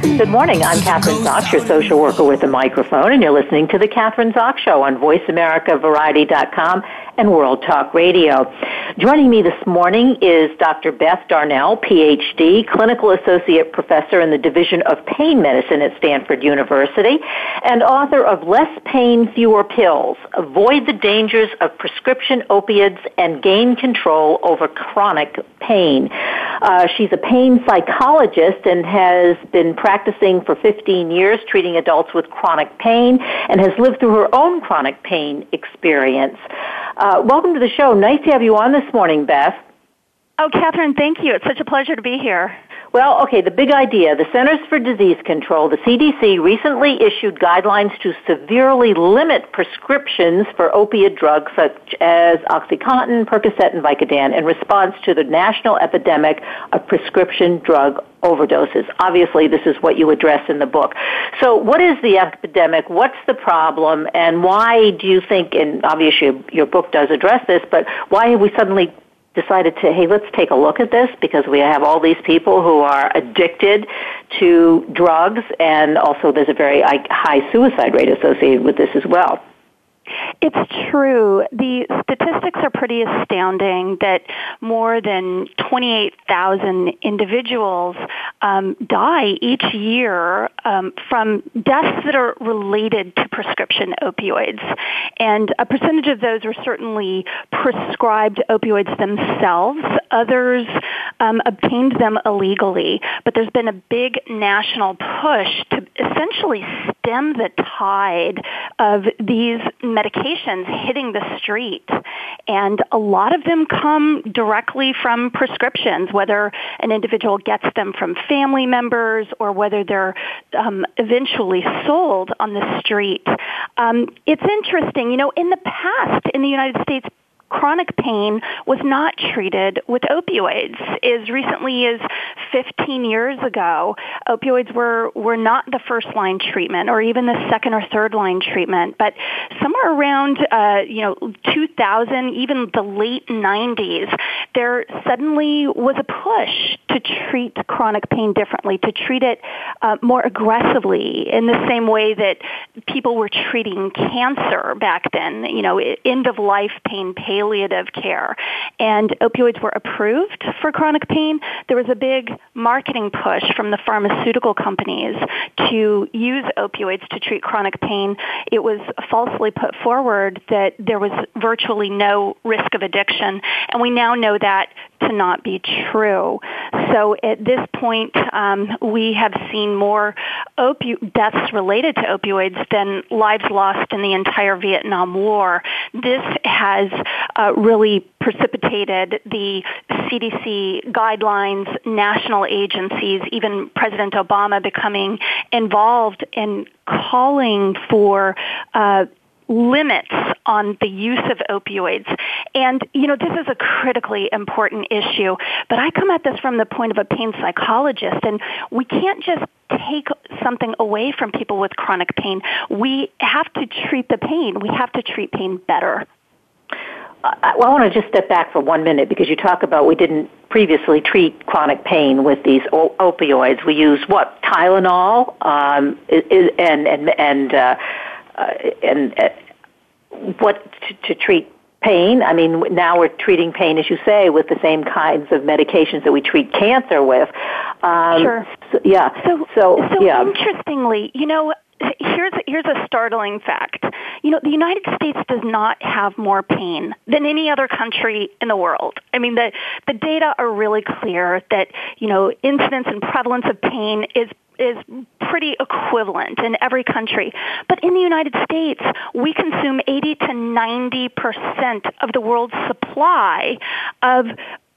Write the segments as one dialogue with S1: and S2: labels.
S1: Good morning. I'm Kathryn Zox, your social worker with a microphone, and you're listening to the Kathryn Zox Show on VoiceAmericaVariety.com and World Talk Radio. Joining me this morning is Dr. Beth Darnall, PhD, Clinical Associate Professor in the Division of Pain Medicine at Stanford University, and author of Less Pain, Fewer Pills Avoid the Dangers of Prescription Opiates and Gain Control Over Chronic Pain. Uh, she's a pain psychologist and has been practicing for 15 years treating adults with chronic pain and has lived through her own chronic pain experience. Uh, Uh, welcome to the show. Nice to have you on this morning, Beth.
S2: Oh, Kathryn, thank you. It's such a pleasure to be here.
S1: Well, okay, the big idea. The Centers for Disease Control, the CDC, recently issued guidelines to severely limit prescriptions for opiate drugs such as OxyContin, Percocet, and Vicodin in response to the national epidemic of prescription drug overdoses. Obviously, this is what you address in the book. So, what is the epidemic? What's the problem? And why do you think, and obviously your book does address this, but why have we suddenly decided to, hey, let's take a look at this because we have all these people who are addicted to drugs and also there's a very high suicide rate associated with this as well.
S2: It's true. The statistics are pretty astounding that more than 28,000 individuals um, die each year um, from deaths that are related to prescription opioids. And a percentage of those are certainly prescribed opioids themselves. Others um, obtained them illegally. But there's been a big national push to essentially stem the tide of these medications hitting the street. And a lot of them come directly from prescriptions, whether an individual gets them from family members or whether they're um, eventually sold on the street. Um, it's interesting, you know, in the past in the United States, chronic pain was not treated with opioids. As recently as 15 years ago, opioids were, were not the first line treatment or even the second or third line treatment. But somewhere around, uh, you know, 2000, even the late 90s, there suddenly was a push to treat chronic pain differently, to treat it uh, more aggressively in the same way that people were treating cancer back then, you know, end of life pain pain, palliative care. And opioids were approved for chronic pain. There was a big marketing push from the pharmaceutical companies to use opioids to treat chronic pain. It was falsely put forward that there was virtually no risk of addiction, and we now know that to not be true. So at this point, um, we have seen more opi- deaths related to opioids than lives lost in the entire Vietnam War. This has uh, really precipitated the CDC guidelines, national agencies, even President Obama becoming involved in calling for uh, limits on the use of opioids. And, you know, this is a critically important issue, but I come at this from the point of a pain psychologist, and we can't just take something away from people with chronic pain. We have to treat the pain. We have to treat pain better.
S1: I, well, I want to just step back for one minute because you talk about we didn't previously treat chronic pain with these o- opioids. We use what Tylenol um, and and and uh, uh, and uh, what to, to treat pain. I mean, now we're treating pain, as you say, with the same kinds of medications that we treat cancer with.
S2: Um, sure.
S1: So, yeah.
S2: So, so, so yeah. interestingly, you know, here's here's a startling fact. you know, the United States does not have more pain than any other country in the world. I mean, the, the data are really clear that, you know, incidence and prevalence of pain is is pretty equivalent in every country. But in the United States, we consume 80 to 90 percent of the world's supply of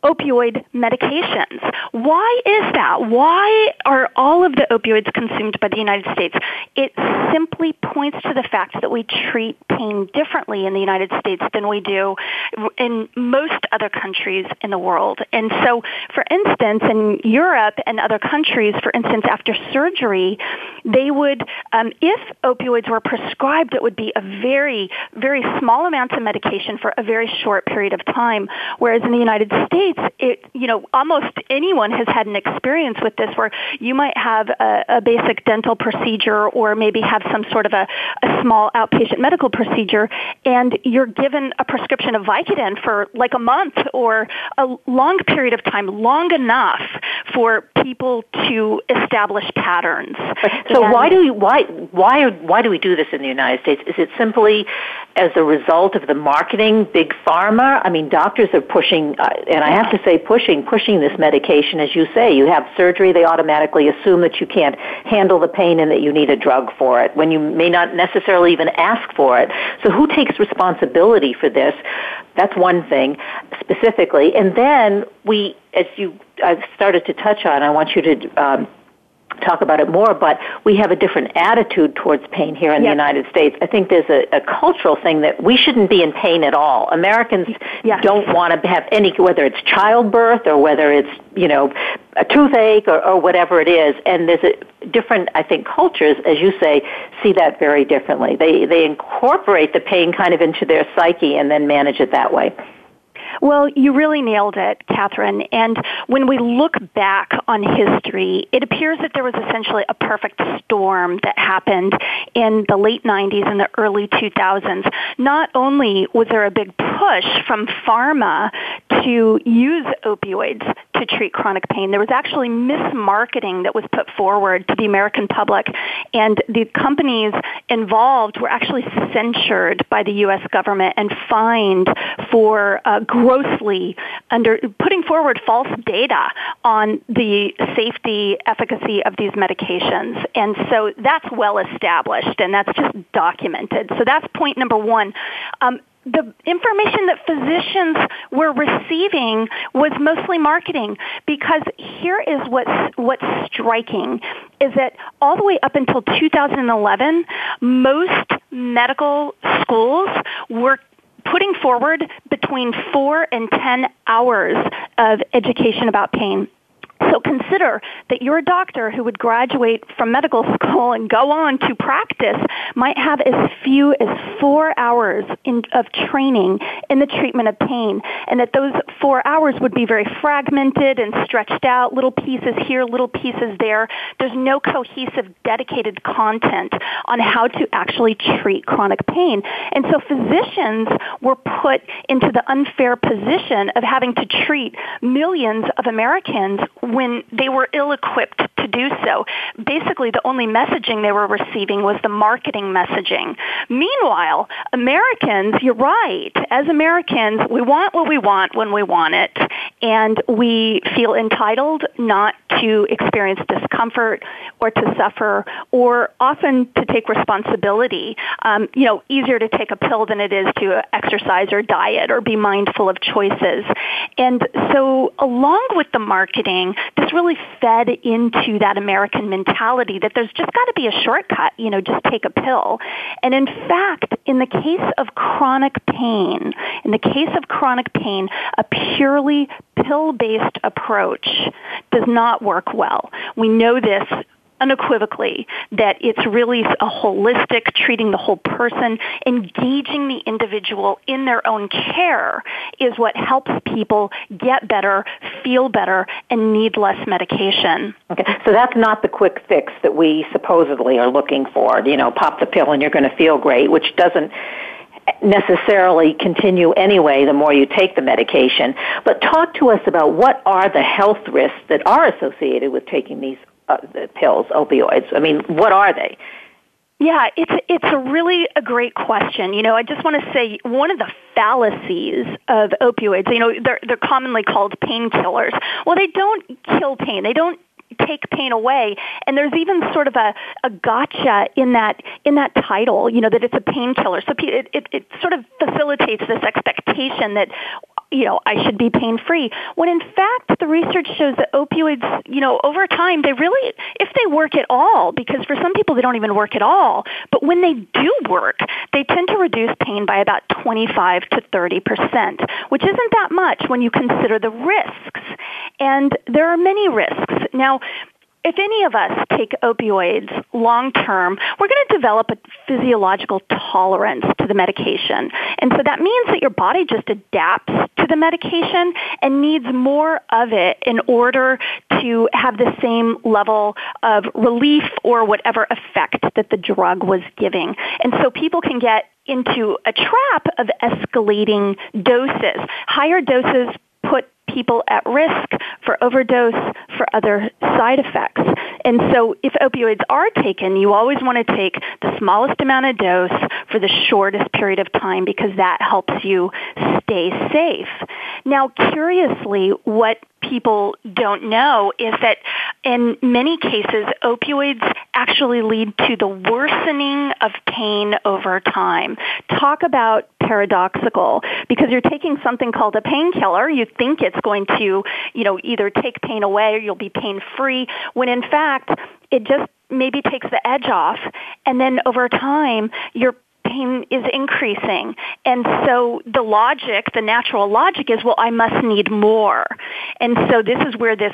S2: opioid medications. Why is that? Why are all of the opioids consumed by the United States? It simply points to the fact that we treat pain differently in the United States than we do in most other countries in the world. And so, for instance, in Europe and other countries, for instance, after surgery, they would, um, if opioids were prescribed, it would be a very, very small amount of medication for a very short period of time. Whereas in the United States, States, it, you know, almost anyone has had an experience with this where you might have a, a basic dental procedure or maybe have some sort of a, a small outpatient medical procedure and you're given a prescription of Vicodin for like a month or a long period of time, long enough for people to establish patterns.
S1: So why do we, why, why, why do we do this in the United States? Is it simply as a result of the marketing, big pharma? I mean, doctors are pushing, uh, and I have to say pushing, pushing this medication, as you say. You have surgery, they automatically assume that you can't handle the pain and that you need a drug for it when you may not necessarily even ask for it. So who takes responsibility for this? That's one thing specifically. And then we, as you I've started to touch on, I want you to um, talk about it more, but we have a different attitude towards pain here in the United States. I think there's a, a, cultural thing that we shouldn't be in pain at all. Americans yes. don't want to have any, whether it's childbirth or whether it's, you know, a toothache or, or whatever it is. And there's a different, I think, cultures, as you say, see that very differently. They, they incorporate the pain kind of into their psyche and then manage it that way.
S2: Well, you really nailed it, Kathryn. And when we look back on history, it appears that there was essentially a perfect storm that happened in the late 90s and the early 2000s. Not only was there a big push from pharma to use opioids to treat chronic pain, there was actually mismarketing that was put forward to the American public, and the companies involved were actually censured by the U.S. government and fined for uh, grossly under putting forward false data on the safety efficacy of these medications. And so that's well established and that's just documented. So that's point number one. Um, the information that physicians were receiving was mostly marketing because here is what's, what's striking is that all the way up until 2011, most medical schools were putting forward between four and ten hours of education about pain. So consider that your doctor who would graduate from medical school and go on to practice might have as few as four hours in, of training in the treatment of pain, and that those four hours would be very fragmented and stretched out, little pieces here, little pieces there. There's no cohesive, dedicated content on how to actually treat chronic pain. And so physicians were put into the unfair position of having to treat millions of Americans when they were ill-equipped to do so. Basically, the only messaging they were receiving was the marketing messaging. Meanwhile, Americans, you're right, as Americans, we want what we want when we want it, and we feel entitled not to experience discomfort or to suffer or often to take responsibility. Um, you know, easier to take a pill than it is to exercise or diet or be mindful of choices. And so along with the marketing, this really fed into that American mentality that there's just got to be a shortcut, you know, just take a pill. And in fact, in the case of chronic pain, in the case of chronic pain, a purely pill-based approach does not work well. We know this unequivocally that it's really a holistic, treating the whole person, engaging the individual in their own care is what helps people get better, feel better, and need less medication.
S1: Okay, so that's not the quick fix that we supposedly are looking for. You know, pop the pill and you're going to feel great, which doesn't necessarily continue anyway the more you take the medication. But talk to us about what are the health risks that are associated with taking these uh, pills, opioids. I mean, what are they?
S2: Yeah, it's it's a really a great question. You know, I just want to say one of the fallacies of opioids, you know, they're they're commonly called painkillers. Well, they don't kill pain. They don't take pain away and there's even sort of a, a gotcha in that in that title you know that it's a painkiller so it, it, it sort of facilitates this expectation that you know, I should be pain free. When in fact, the research shows that opioids, you know, over time, they really, if they work at all, because for some people they don't even work at all, but when they do work, they tend to reduce pain by about 25 to 30 percent, which isn't that much when you consider the risks. And there are many risks. Now, if any of us take opioids long term, we're going to develop a physiological tolerance to the medication. And so that means that your body just adapts to the medication and needs more of it in order to have the same level of relief or whatever effect that the drug was giving. And so people can get into a trap of escalating doses. Higher doses put people at risk for overdose, for other side effects. And so if opioids are taken, you always want to take the smallest amount of dose for the shortest period of time because that helps you stay safe. Now, curiously, what people don't know is that in many cases, opioids actually lead to the worsening of pain over time. Talk about paradoxical because you're taking something called a painkiller. You think it's going to, you know, either take pain away or you'll be pain free when in fact it just maybe takes the edge off and then over time your pain is increasing. And so the logic, the natural logic is, well, I must need more. And so this is where this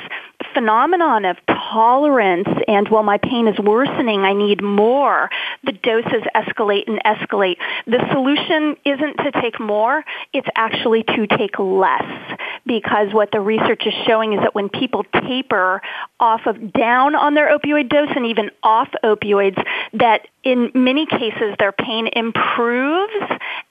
S2: phenomenon of tolerance and, well, my pain is worsening, I need more, the doses escalate and escalate. The solution isn't to take more, it's actually to take less. Because what the research is showing is that when people taper off of down on their opioid dose and even off opioids, that in many cases their pain improves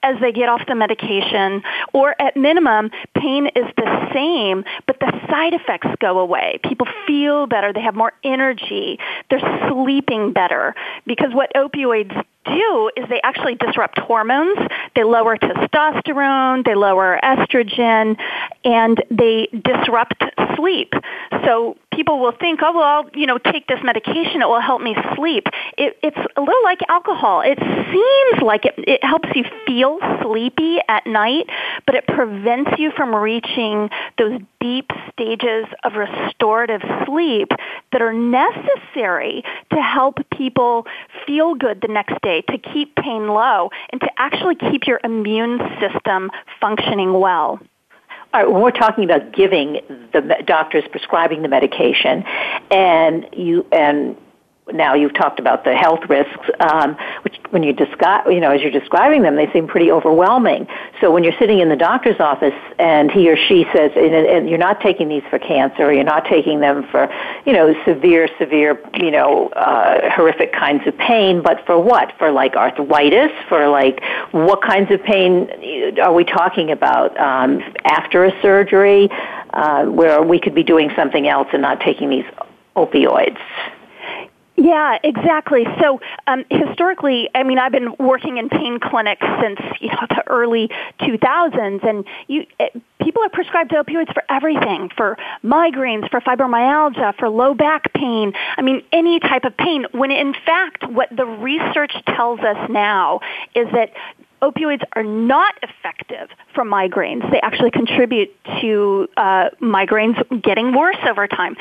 S2: as they get off the medication or at minimum pain is the same but the side effects go away people feel better they have more energy they're sleeping better because what opioids do is they actually disrupt hormones. They lower testosterone, they lower estrogen, and they disrupt sleep. So people will think, oh, well, I'll, you know, take this medication. It will help me sleep. It, it's a little like alcohol. It seems like it, it helps you feel sleepy at night, but it prevents you from reaching those deep stages of restorative sleep that are necessary to help people feel good the next day, to keep pain low, and to actually keep your immune system functioning well.
S1: Right, when we're talking about giving the doctors prescribing the medication, and you and now you've talked about the health risks, um, which when you describe, you know, as you're describing them, they seem pretty overwhelming. So when you're sitting in the doctor's office and he or she says, and, and you're not taking these for cancer, or you're not taking them for, you know, severe, severe, you know, uh, horrific kinds of pain, but for what? For like arthritis? For like what kinds of pain are we talking about um, after a surgery, uh, where we could be doing something else and not taking these opioids?
S2: Yeah, exactly. So um, historically, I mean, I've been working in pain clinics since you know the early 2000s, and you it, eh, people are prescribed opioids for everything, for migraines, for fibromyalgia, for low back pain. I mean, any type of pain. When in fact, what the research tells us now is that opioids are not effective for migraines. They actually contribute to uh, migraines getting worse over time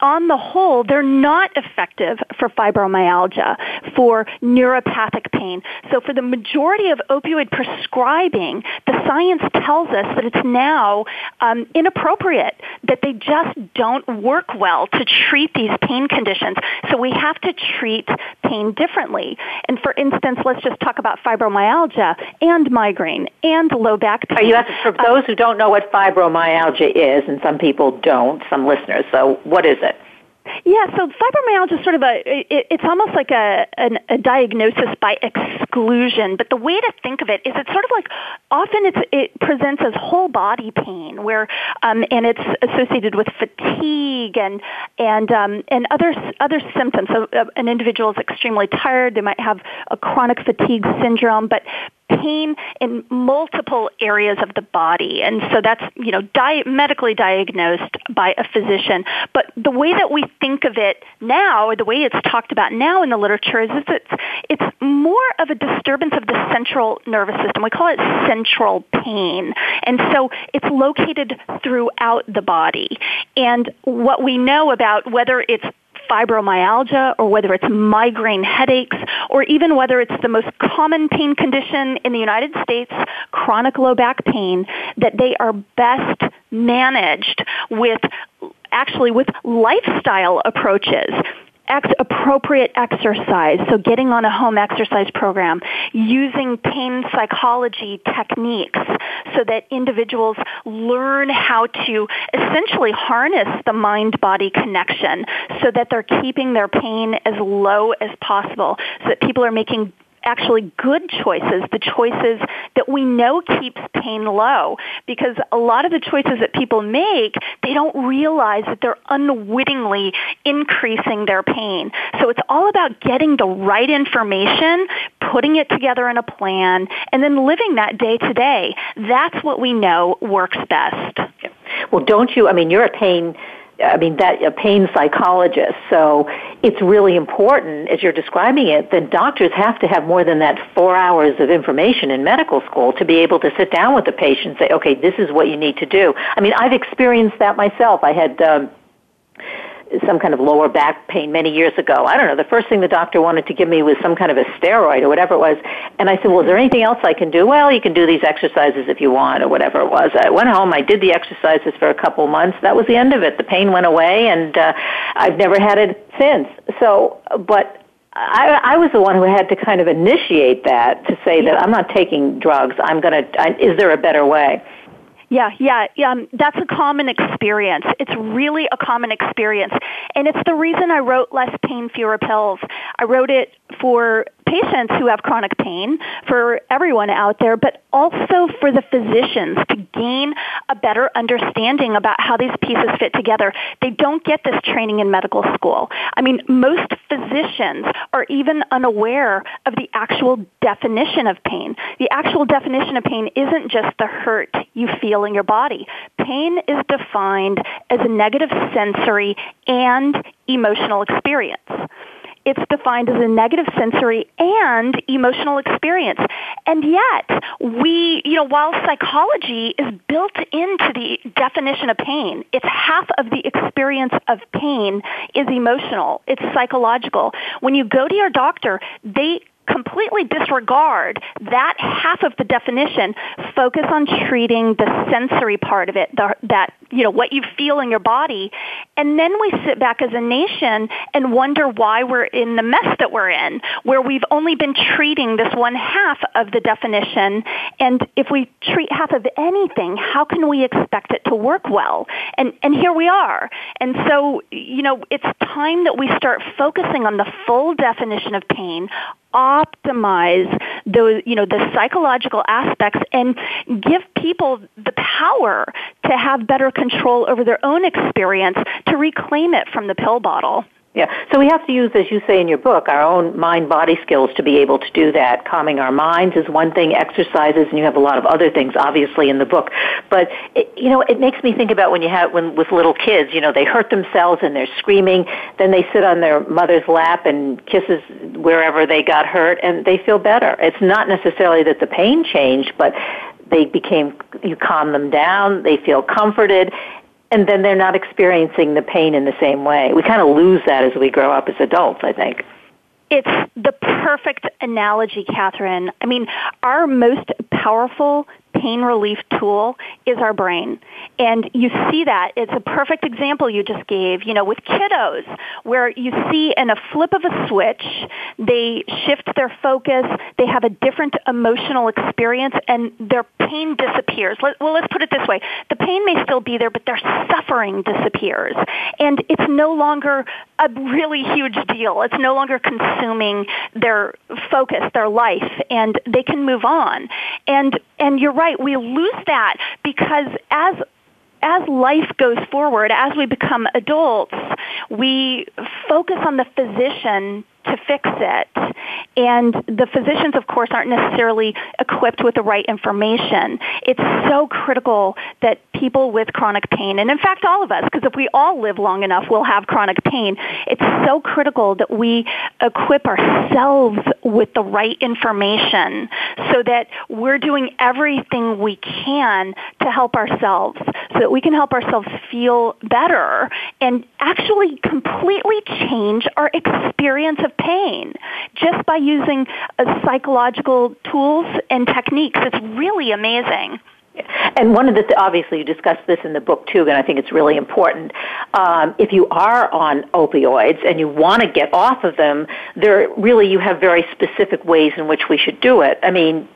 S2: on the whole, they're not effective for fibromyalgia, for neuropathic pain. So for the majority of opioid prescribing, the science tells us that it's now um, inappropriate, that they just don't work well to treat these pain conditions. So we have to treat pain differently. And for instance, let's just talk about fibromyalgia and migraine and low back pain.
S1: Are you for um, those who don't know what fibromyalgia is, and some people don't, some listeners, so what is it?
S2: Yeah, so fibromyalgia is sort of a, it, it's almost like a, an, a diagnosis by exclusion, but the way to think of it is it's sort of like often it's, it presents as whole body pain where, um, and it's associated with fatigue and, and, um, and other, other symptoms. So uh, an individual is extremely tired, they might have a chronic fatigue syndrome, but pain in multiple areas of the body. And so that's, you know, di- medically diagnosed by a physician. But the way that we think of it now, or the way it's talked about now in the literature is it's, it's more of a disturbance of the central nervous system. We call it central pain. And so it's located throughout the body. And what we know about whether it's fibromyalgia or whether it's migraine headaches or even whether it's the most common pain condition in the United States, chronic low back pain, that they are best managed with actually with lifestyle approaches ex- appropriate exercise, so getting on a home exercise program, using pain psychology techniques so that individuals learn how to essentially harness the mind-body connection so that they're keeping their pain as low as possible so that people are making actually good choices, the choices that we know keeps pain low. Because a lot of the choices that people make, they don't realize that they're unwittingly increasing their pain. So it's all about getting the right information, putting it together in a plan, and then living that day to day. That's what we know works best.
S1: Well, don't you, I mean, you're a pain I mean, that a pain psychologist. So it's really important, as you're describing it, that doctors have to have more than that four hours of information in medical school to be able to sit down with the patient and say, okay, this is what you need to do. I mean, I've experienced that myself. I had, um, some kind of lower back pain many years ago. I don't know. The first thing the doctor wanted to give me was some kind of a steroid or whatever it was. And I said, well, is there anything else I can do? Well, you can do these exercises if you want or whatever it was. I went home. I did the exercises for a couple months. That was the end of it. The pain went away and uh, I've never had it since. So, but I, I was the one who had to kind of initiate that to say that I'm not taking drugs. I'm going to, is there a better way?
S2: Yeah, yeah, yeah. Um, that's a common experience. It's really a common experience. And it's the reason I wrote Less Pain, Fewer Pills. I wrote it for patients who have chronic pain, for everyone out there, but also for the physicians to gain a better understanding about how these pieces fit together. They don't get this training in medical school. I mean, most physicians are even unaware of the actual definition of pain. The actual definition of pain isn't just the hurt you feel in your body. Pain is defined as a negative sensory and emotional experience it's defined as a negative sensory and emotional experience. And yet, we, you know, while psychology is built into the definition of pain, it's half of the experience of pain is emotional. It's psychological. When you go to your doctor, they completely disregard that half of the definition, focus on treating the sensory part of it, the, that, you know, what you feel in your body, and then we sit back as a nation and wonder why we're in the mess that we're in, where we've only been treating this one half of the definition, and if we treat half of anything, how can we expect it to work well? And, and here we are. And so, you know, it's time that we start focusing on the full definition of pain, optimize those, you know, the psychological aspects and give people the power to have better control over their own experience to reclaim it from the pill bottle.
S1: Yeah. So we have to use, as you say in your book, our own mind-body skills to be able to do that. Calming our minds is one thing, exercises, and you have a lot of other things, obviously, in the book. But, it, you know, it makes me think about when you have, when with little kids, you know, they hurt themselves and they're screaming, then they sit on their mother's lap and kisses wherever they got hurt, and they feel better. It's not necessarily that the pain changed, but they became you calm them down they feel comforted and then they're not experiencing the pain in the same way. We kind of lose that as we grow up as adults, I think.
S2: It's the perfect analogy, Kathryn. I mean, our most powerful pain relief tool is our brain. And you see that. It's a perfect example you just gave, you know, with kiddos, where you see in a flip of a switch, they shift their focus, they have a different emotional experience, and their pain disappears. Let, well, let's put it this way. The pain may still be there, but their suffering disappears. And it's no longer a really huge deal. It's no longer consuming their focus, their life, and they can move on. And and you're right, we lose that because as as life goes forward, as we become adults, we focus on the physician to fix it. And the physicians, of course, aren't necessarily equipped with the right information. It's so critical that people with chronic pain, and in fact all of us, because if we all live long enough, we'll have chronic pain. It's so critical that we equip ourselves with the right information so that we're doing everything we can to help ourselves, so that we can help ourselves feel better and actually completely change our experience of pain just by using uh, psychological tools and techniques. It's really amazing.
S1: And one of the th- obviously you discussed this in the book too, and I think it's really important. Um, if you are on opioids and you want to get off of them, there really you have very specific ways in which we should do it. I mean,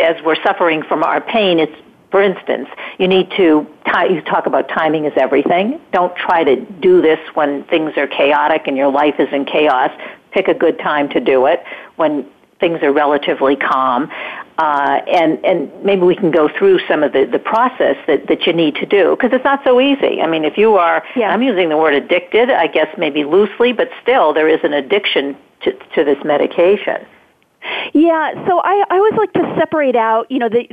S1: as we're suffering from our pain, it's for instance, you need to you talk about timing is everything. Don't try to do this when things are chaotic and your life is in chaos. Pick a good time to do it when things are relatively calm. Uh, and and maybe we can go through some of the, the process that, that you need to do because it's not so easy. I mean, if you are, yeah. I'm using the word addicted, I guess maybe loosely, but still there is an addiction to, to this medication.
S2: Yeah, so I, I always like to separate out, you know, the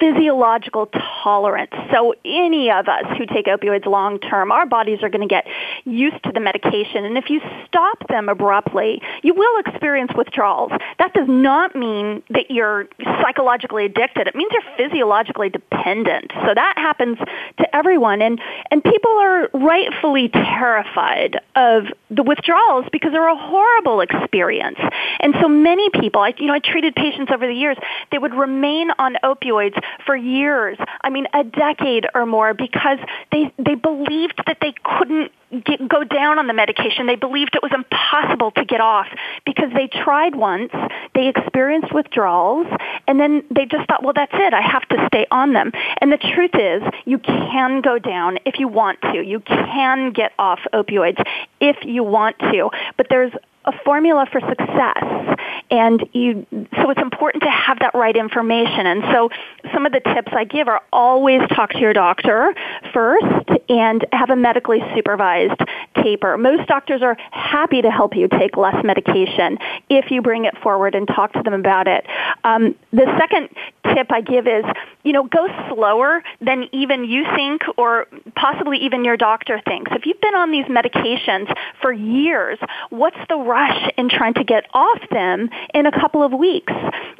S2: physiological tolerance. So any of us who take opioids long term, our bodies are going to get used to the medication. And if you stop them abruptly, you will experience withdrawals. That does not mean that you're psychologically addicted. It means you're physiologically dependent. So that happens to everyone. And, and people are rightfully terrified of the withdrawals because they're a horrible experience. And so many people, I, you know, I treated patients over the years. They would remain on opioids for years. I mean, a decade or more because they they believed that they couldn't get, go down on the medication. They believed it was impossible to get off because they tried once, they experienced withdrawals, and then they just thought, well, that's it. I have to stay on them. And the truth is, you can go down if you want to. You can get off opioids if you want to. But there's a formula for success and you so it's important to have that right information. And so some of the tips i give are always talk to your doctor first and have a medically supervised taper. Most doctors are happy to help you take less medication if you bring it forward and talk to them about it. Um, the second tip i give is you know go slower than even you think or possibly even your doctor thinks. If you've been on these medications for years what's the rush in trying to get off them in a couple of weeks.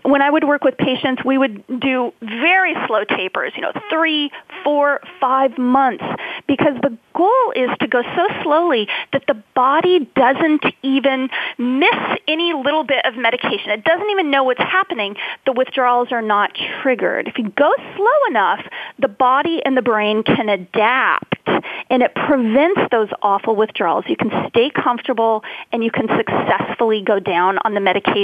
S2: When I would work with patients, we would do very slow tapers, you know, three, four, five months, because the goal is to go so slowly that the body doesn't even miss any little bit of medication. It doesn't even know what's happening. The withdrawals are not triggered. If you go slow enough, the body and the brain can adapt and it prevents those awful withdrawals. You can stay comfortable and you can successfully go down on the medication.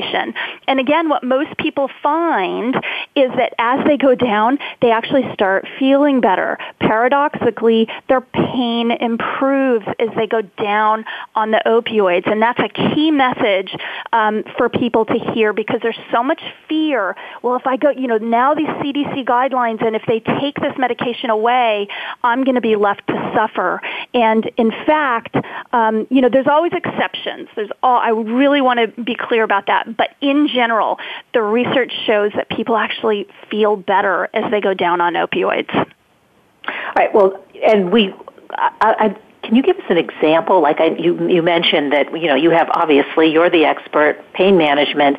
S2: And again, what most people find is that as they go down, they actually start feeling better. Paradoxically, their pain improves as they go down on the opioids. And that's a key message um, for people to hear because there's so much fear. Well, if I go, you know, now these CDC guidelines, and if they take this medication away, I'm going to be left to suffer. And in fact, um, you know, there's always exceptions. There's all, I really want to be clear about that. But in general, the research shows that people actually feel better as they go down on opioids.
S1: All right. Well, and we, I, I, can you give us an example? Like I, you, you mentioned that you know you have obviously you're the expert pain management.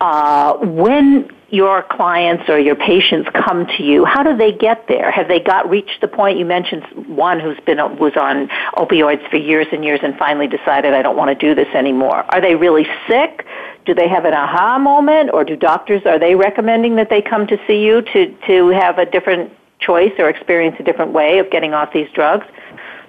S1: Uh, when your clients or your patients come to you, how do they get there? Have they got reached the point? You mentioned one who's been was on opioids for years and years and finally decided I don't want to do this anymore. Are they really sick? Do they have an aha moment, or do doctors are they recommending that they come to see you to to have a different choice or experience a different way of getting off these drugs?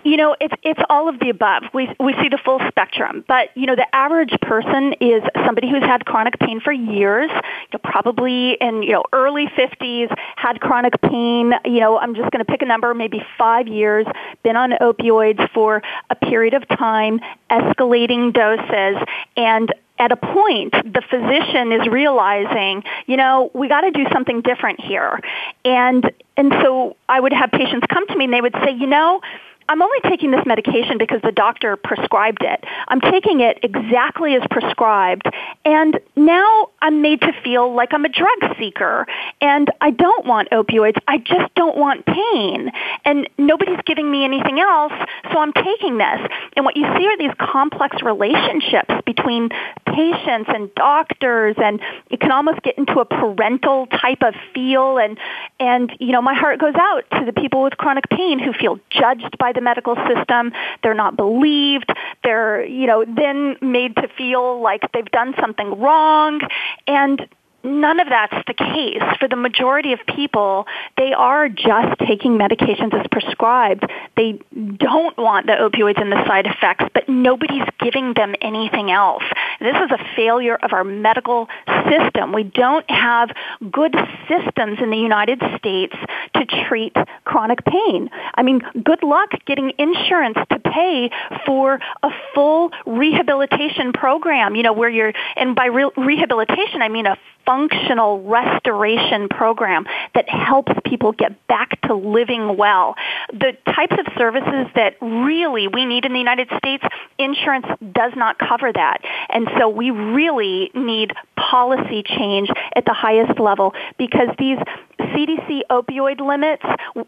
S2: you know, it's it's all of the above. We we see the full spectrum, but you know, the average person is somebody who's had chronic pain for years, you know, probably in you know early 50s, had chronic pain. You know, I'm just going to pick a number, maybe five years, been on opioids for a period of time, escalating doses, and at a point, the physician is realizing, you know, we got to do something different here. And, and so I would have patients come to me and they would say, you know, I'm only taking this medication because the doctor prescribed it. I'm taking it exactly as prescribed. And now I'm made to feel like I'm a drug seeker. And I don't want opioids. I just don't want pain. And nobody's giving me anything else, so I'm taking this. And what you see are these complex relationships between patients and doctors and it can almost get into a parental type of feel and and you know my heart goes out to the people with chronic pain who feel judged by the medical system. They're not believed. They're, you know, then made to feel like they've done something wrong. And none of that's the case. For the majority of people, they are just taking medications as prescribed. They don't want the opioids and the side effects, but nobody's giving them anything else. This is a failure of our medical system. We don't have good systems in the United States to treat chronic pain. I mean, good luck getting insurance to pay for a full rehabilitation program, you know, where you're, and by re- rehabilitation, I mean a functional restoration program that helps people get back to living well. The types of services that really we need in the United States, insurance does not cover that. And so we really need policy change at the highest level because these CDC opioid limits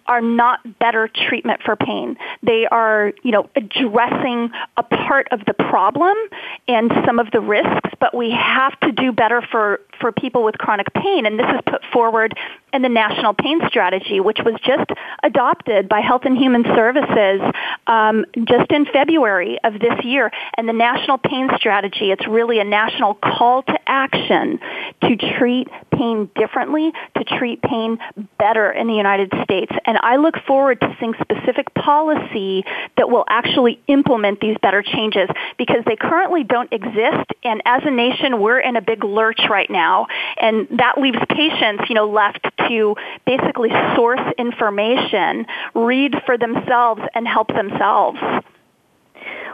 S2: are not better treatment for pain. They are, you know, addressing a part of the problem and some of the risks, but we have to do better for, for people with chronic pain. And this is put forward in the National Pain Strategy, which was just adopted by Health and Human Services um, just in February of this year. And the National Pain Strategy, it's really a national call to action to treat pain differently, to treat pain better in the United States. And I look forward to seeing specific policy that will actually implement these better changes because they currently don't exist. And as a nation, we're in a big lurch right now. And that leaves patients, you know, left to basically source information, read for themselves, and help themselves.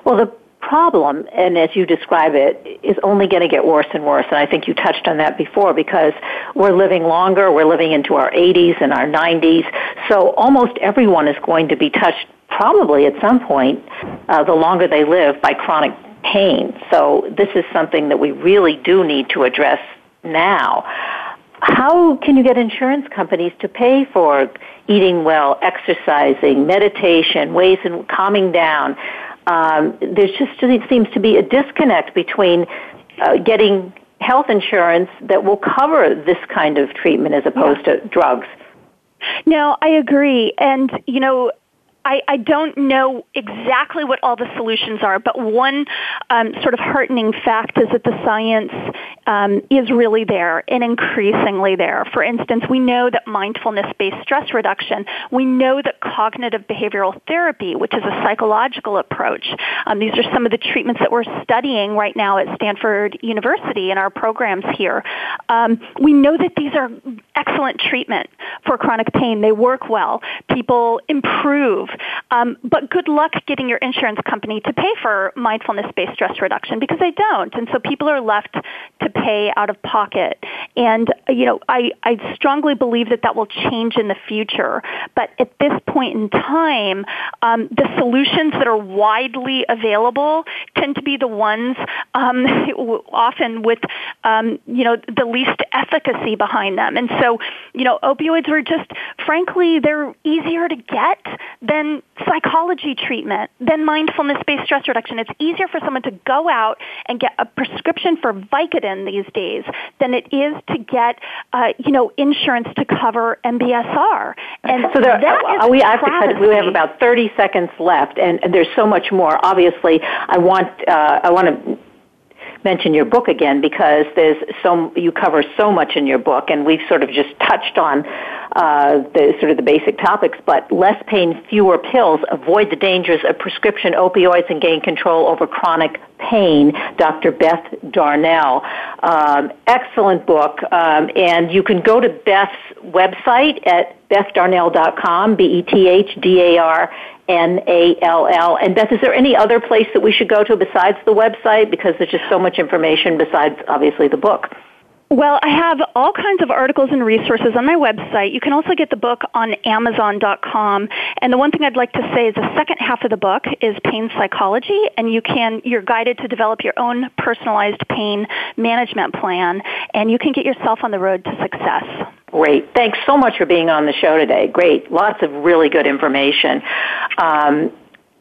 S1: Well, the problem, and as you describe it, is only going to get worse and worse. And I think you touched on that before because we're living longer, we're living into our 80s and our 90s. So almost everyone is going to be touched probably at some point, uh, the longer they live, by chronic pain. So this is something that we really do need to address now. How can you get insurance companies to pay for eating well, exercising, meditation, ways in calming down? Um, there just seems to be a disconnect between uh, getting health insurance that will cover this kind of treatment as opposed yeah. to drugs.
S2: No, I agree. And, you know, I, I don't know exactly what all the solutions are, but one um, sort of heartening fact is that the science um, is really there and increasingly there. For instance, we know that mindfulness-based stress reduction, we know that cognitive behavioral therapy, which is a psychological approach, um, these are some of the treatments that we're studying right now at Stanford University in our programs here. Um, we know that these are excellent treatment for chronic pain. They work well. People improve um, but good luck getting your insurance company to pay for mindfulness-based stress reduction because they don't. And so people are left to pay out of pocket. And, you know, I, I strongly believe that that will change in the future. But at this point in time, um, the solutions that are widely available tend to be the ones um, often with, um, you know, the least efficacy behind them. And so, you know, opioids are just, frankly, they're easier to get than psychology treatment, than mindfulness-based stress reduction. It's easier for someone to go out and get a prescription for Vicodin these days than it is to get, uh, you know, insurance to cover MBSR.
S1: And so there, uh, we have cut. We have about 30 seconds left, and, and there's so much more. Obviously, I want uh, I want to mention your book again because there's so you cover so much in your book, and we've sort of just touched on uh, the sort of the basic topics, but less pain, fewer pills, avoid the dangers of prescription opioids and gain control over chronic pain, Dr. Beth Darnall, Um, excellent book, um, and you can go to Beth's website at bethdarnall.com, B-E-T-H-D-A-R N-A-L-L. And Beth, is there any other place that we should go to besides the website? Because there's just so much information besides, obviously, the book.
S2: Well, I have all kinds of articles and resources on my website. You can also get the book on Amazon.com. And the one thing I'd like to say is the second half of the book is pain psychology, and you can you're guided to develop your own personalized pain management plan, and you can get yourself on the road to success.
S1: Great. Thanks so much for being on the show today. Great. Lots of really good information. Um,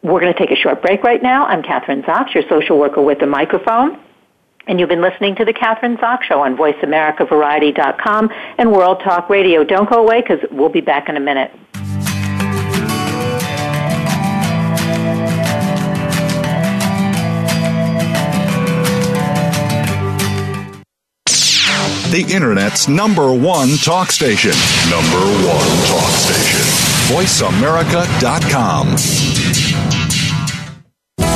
S1: we're going to take a short break right now. I'm Kathryn Zox, your social worker with the microphone. And you've been listening to the Kathryn Zox Show on VoiceAmericaVariety.com and World Talk Radio. Don't go away because we'll be back in a minute.
S3: The Internet's number one talk station. Number one talk station. VoiceAmerica.com.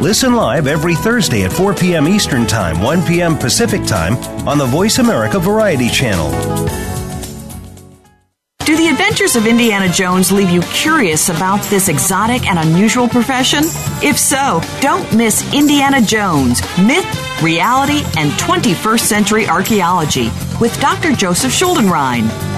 S4: Listen live every Thursday at 4 p.m. Eastern Time, 1 p.m. Pacific Time on the Voice America Variety Channel.
S5: Do the adventures of Indiana Jones leave you curious about this exotic and unusual profession? If so, don't miss Indiana Jones Myth, Reality, and 21st Century Archaeology with Dr. Joseph Schuldenrein.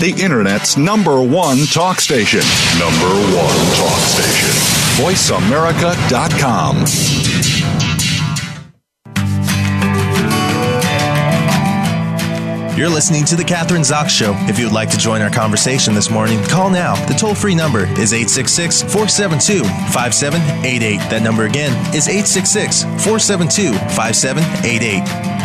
S3: The Internet's number one talk station. Number one talk station. VoiceAmerica.com.
S6: You're listening to The Kathryn Zox Show. If you would like to join our conversation this morning, call now. The toll free number is 866 472 5788. That number again is 866 472 5788.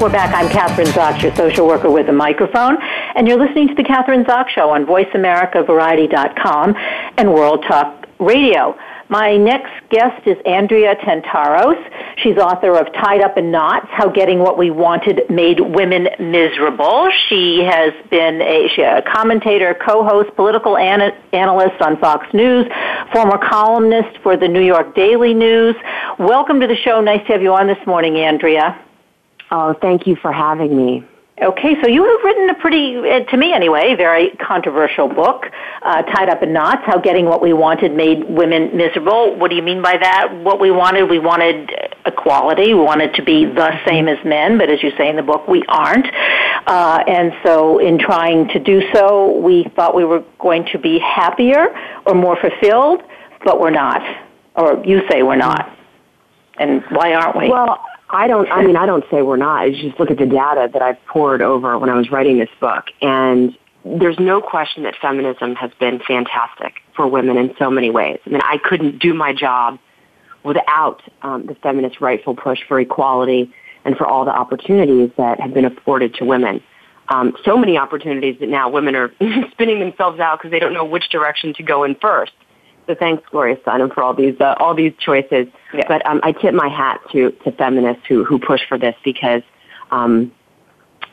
S1: We're back. I'm Kathryn Zox, your social worker with a microphone, and you're listening to The Kathryn Zox Show on VoiceAmericaVariety.com and World Talk Radio. My next guest is Andrea Tantaros. She's author of Tied Up in Knots, How Getting What We Wanted Made Women Miserable. She has been a, a commentator, co-host, political an- analyst on Fox News, former columnist for the New York Daily News. Welcome to the show. Nice to have you on this morning, Andrea.
S7: Oh, thank you for having me.
S1: Okay, so you have written a pretty, uh, to me anyway, very controversial book, uh, Tied Up in Knots, How Getting What We Wanted Made Women Miserable. What do you mean by that? What we wanted, we wanted equality. We wanted to be the same as men, but as you say in the book, we aren't. Uh, and so in trying to do so, we thought we were going to be happier or more fulfilled, but we're not. Or you say we're not. And why aren't we?
S7: Well, I don't, I mean, I don't say we're not. I just look at the data that I've pored over when I was writing this book. And there's no question that feminism has been fantastic for women in so many ways. I mean, I couldn't do my job without um, the feminist rightful push for equality and for all the opportunities that have been afforded to women. Um, so many opportunities that now women are spinning themselves out because they don't know which direction to go in first. So thanks, Gloria Steinem, for all these uh, all these choices. Yeah. But um, I tip my hat to to feminists who who push for this because um,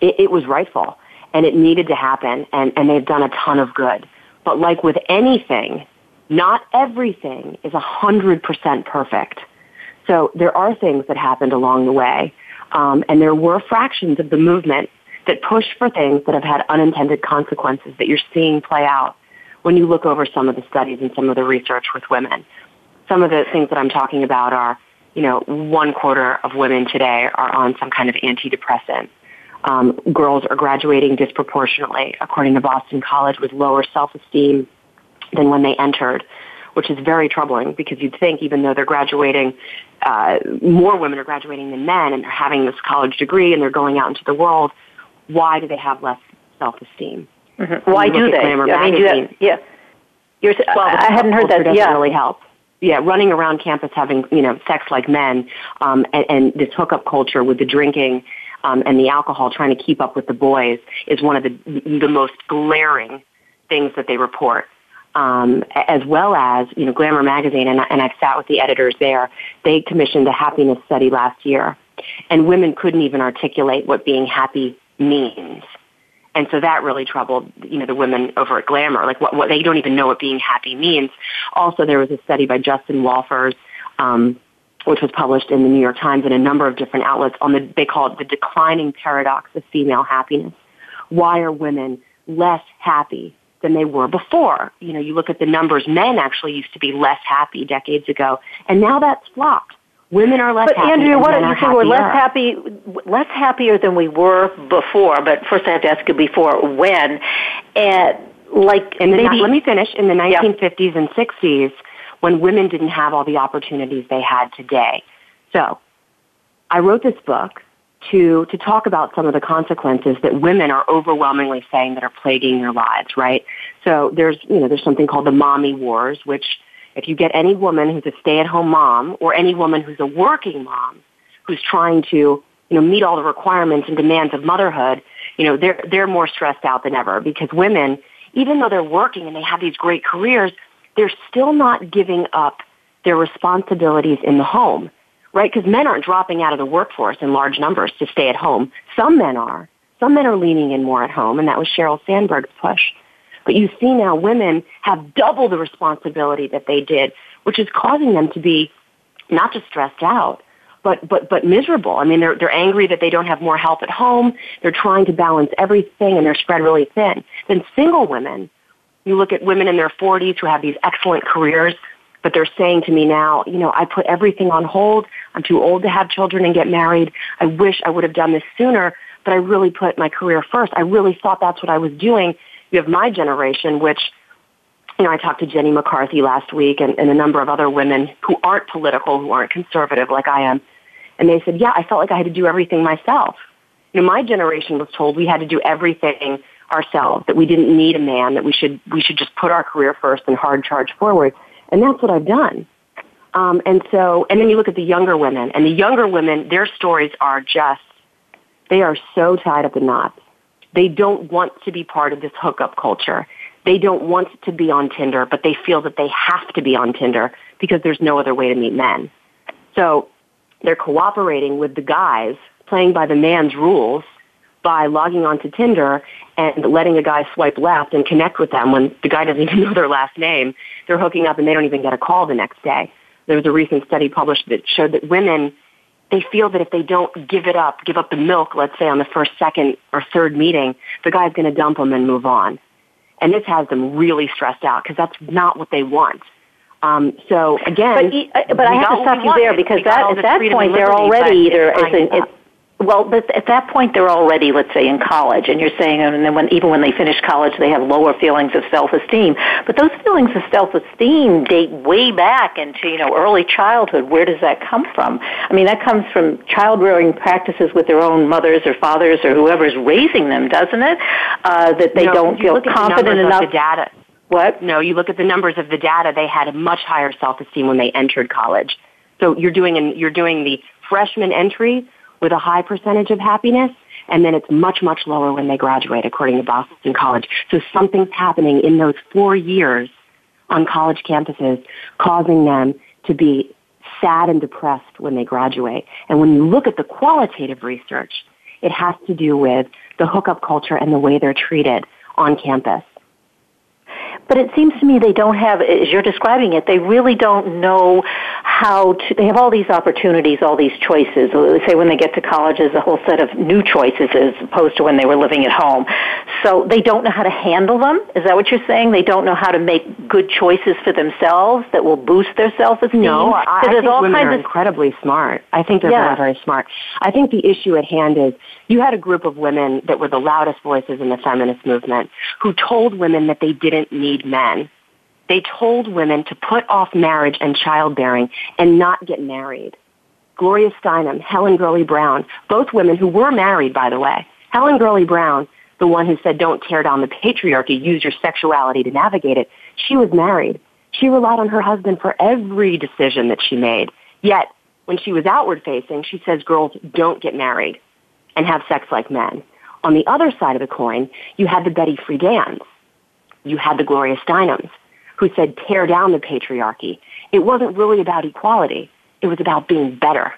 S7: it, it was rightful and it needed to happen, and and they've done a ton of good. But like with anything, not everything is a hundred percent perfect. So there are things that happened along the way, um, and there were fractions of the movement that pushed for things that have had unintended consequences that you're seeing play out when you look over some of the studies and some of the research with women. Some of the things that I'm talking about are, you know, one quarter of women today are on some kind of antidepressant. Um, girls are graduating disproportionately, according to Boston College, with lower self-esteem than when they entered, which is very troubling because you'd think even though they're graduating, uh, more women are graduating than men and they're having this college degree and they're going out into the world, why do they have less self-esteem?
S1: Mm-hmm. Why do they?
S7: I mean, do that,
S1: yeah. You're, well, I hadn't heard that. Yeah.
S7: really help. Yeah, running around campus having you know sex like men, um, and, and this hookup culture with the drinking um, and the alcohol, trying to keep up with the boys, is one of the the most glaring things that they report. Um, as well as you know, Glamour magazine, and, and I've sat with the editors there. They commissioned a happiness study last year, and women couldn't even articulate what being happy means. And so that really troubled, you know, the women over at Glamour. Like what, what they don't even know what being happy means. Also, there was a study by Justin Wolfers, um, which was published in the New York Times and a number of different outlets on the, they call it the declining paradox of female happiness. Why are women less happy than they were before? You know, you look at the numbers, men actually used to be less happy decades ago, and now that's flopped. Women are less
S1: but
S7: happy.
S1: Andrea, what
S7: you
S1: say we're less happy, less happier than we were before. But first, I have to ask you before when, and like
S7: in the,
S1: maybe,
S7: let me finish. In the 1950s yeah. and 60s, when women didn't have all the opportunities they had today, so I wrote this book to to talk about some of the consequences that women are overwhelmingly saying that are plaguing their lives. Right. So there's you know there's something called the mommy wars, which if you get any woman who's a stay-at-home mom or any woman who's a working mom who's trying to, you know, meet all the requirements and demands of motherhood, you know, they're, they're more stressed out than ever because women, even though they're working and they have these great careers, they're still not giving up their responsibilities in the home, right? Because men aren't dropping out of the workforce in large numbers to stay at home. Some men are. Some men are leaning in more at home, and that was Sheryl Sandberg's push. But you see now women have double the responsibility that they did, which is causing them to be not just stressed out, but but but miserable. I mean, they're they're angry that they don't have more help at home. They're trying to balance everything, and they're spread really thin. Then single women, you look at women in their 40s who have these excellent careers, but they're saying to me now, you know, I put everything on hold. I'm too old to have children and get married. I wish I would have done this sooner, but I really put my career first. I really thought that's what I was doing, you have my generation, which, you know, I talked to Jenny McCarthy last week and, and a number of other women who aren't political, who aren't conservative like I am. And they said, yeah, I felt like I had to do everything myself. You know, my generation was told we had to do everything ourselves, that we didn't need a man, that we should, we should just put our career first and hard charge forward. And that's what I've done. Um, and so, and then you look at the younger women, and the younger women, their stories are just, they are so tied up in knots. They don't want to be part of this hookup culture. They don't want to be on Tinder, but they feel that they have to be on Tinder because there's no other way to meet men. So they're cooperating with the guys, playing by the man's rules by logging onto Tinder and letting a guy swipe left and connect with them when the guy doesn't even know their last name. They're hooking up and they don't even get a call the next day. There was a recent study published that showed that women they feel that if they don't give it up, give up the milk, let's say on the first, second, or third meeting, the guy's going to dump them and move on. And this has them really stressed out because that's not what they want. Um, so again,
S1: but, but I have to stop you there because that, at that point they're already either as a, well, but at that point they're already, let's say, in college, and you're saying, and then when even when they finish college, they have lower feelings of self-esteem. But those feelings of self-esteem date way back into you know early childhood. Where does that come from? I mean, that comes from child-rearing practices with their own mothers or fathers or whoever's raising them, doesn't it? Uh, that they
S7: no,
S1: don't feel confident enough.
S7: the data.
S1: What?
S7: No, you look at the numbers of the data. They had a much higher self-esteem when they entered college. So you're doing an, you're doing the freshman entry with a high percentage of happiness, and then it's much, much lower when they graduate, according to Boston College. So something's happening in those four years on college campuses causing them to be sad and depressed when they graduate. And when you look at the qualitative research, it has to do with the hookup culture and the way they're treated on campus.
S1: But it seems to me they don't have, as you're describing it, they really don't know how to, they have all these opportunities, all these choices. Say when they get to college, there's a whole set of new choices as opposed to when they were living at home. So they don't know how to handle them. Is that what you're saying? They don't know how to make good choices for themselves that will boost their self-esteem?
S7: No, I, I think women are of, incredibly smart. I think they're yeah. very, very smart. I think the issue at hand is you had a group of women that were the loudest voices in the feminist movement who told women that they didn't need men. They told women to put off marriage and childbearing and not get married. Gloria Steinem, Helen Gurley Brown, both women who were married, by the way. Helen Gurley Brown, the one who said, don't tear down the patriarchy, use your sexuality to navigate it. She was married. She relied on her husband for every decision that she made. Yet, when she was outward facing, she says girls don't get married and have sex like men. On the other side of the coin, you had the Betty Friedan's. You had the Gloria Steinems who said tear down the patriarchy. It wasn't really about equality. It was about being better.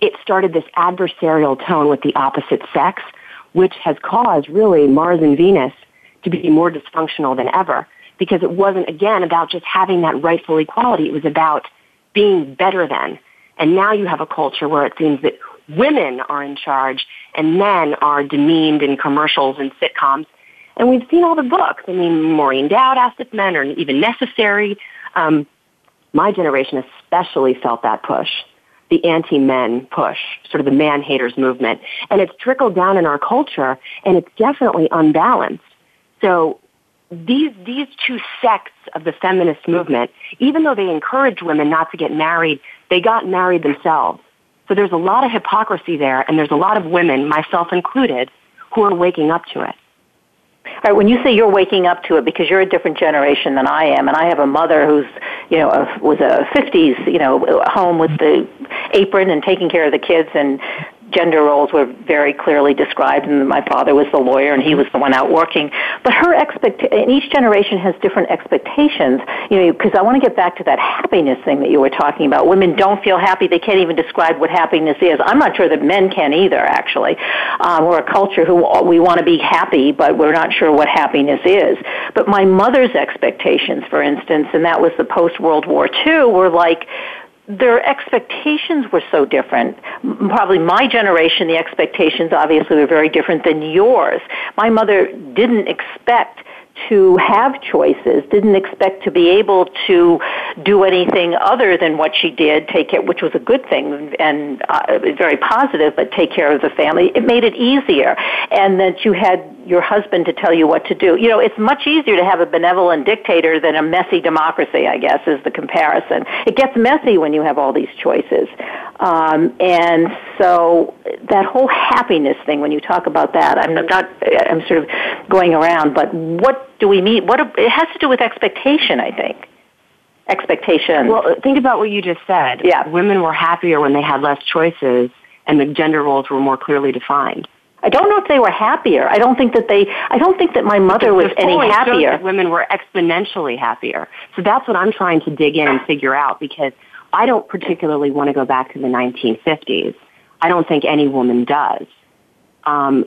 S7: It started this adversarial tone with the opposite sex, which has caused really Mars and Venus to be more dysfunctional than ever because it wasn't again about just having that rightful equality. It was about being better than. And now you have a culture where it seems that women are in charge and men are demeaned in commercials and sitcoms. And we've seen all the books. I mean, Maureen Dowd asked if men are even necessary. Um, my generation especially felt that push, the anti-men push, sort of the man-haters movement. And it's trickled down in our culture, and it's definitely unbalanced. So these, these two sects of the feminist movement, even though they encouraged women not to get married, they got married themselves. So there's a lot of hypocrisy there, and there's a lot of women, myself included, who are waking up to it.
S1: All right, when you say you're waking up to it because you're a different generation than I am, and I have a mother who's, you know, a, was a 50s, you know, home with the apron and taking care of the kids and gender roles were very clearly described, and my father was the lawyer, and he was the one out working. But her expect, and each generation has different expectations. You know, because I want to get back to that happiness thing that you were talking about. Women don't feel happy; they can't even describe what happiness is. I'm not sure that men can either. Actually, um, we're a culture who we want to be happy, but we're not sure what happiness is. But my mother's expectations, for instance, and that was the post World War II, were like their expectations were so different. Probably my generation, the expectations obviously were very different than yours. My mother didn't expect to have choices, didn't expect to be able to do anything other than what she did, take care, which was a good thing and uh, very positive, but take care of the family. It made it easier. And that you had your husband to tell you what to do. You know, it's much easier to have a benevolent dictator than a messy democracy, I guess, is the comparison. It gets messy when you have all these choices. Um, and so that whole happiness thing, when you talk about that, I'm not, I'm sort of going around, but what do we mean? What, it has to do with expectation, I think. Expectation.
S7: Well, think about what you just said.
S1: Yeah.
S7: Women were happier when they had less choices and the gender roles were more clearly defined.
S1: I don't know if they were happier. I don't think that they. I don't think that my mother was any happier.
S7: women were exponentially happier. So that's what I'm trying to dig in and figure out because I don't particularly want to go back to the 1950s. I don't think any woman does. Um,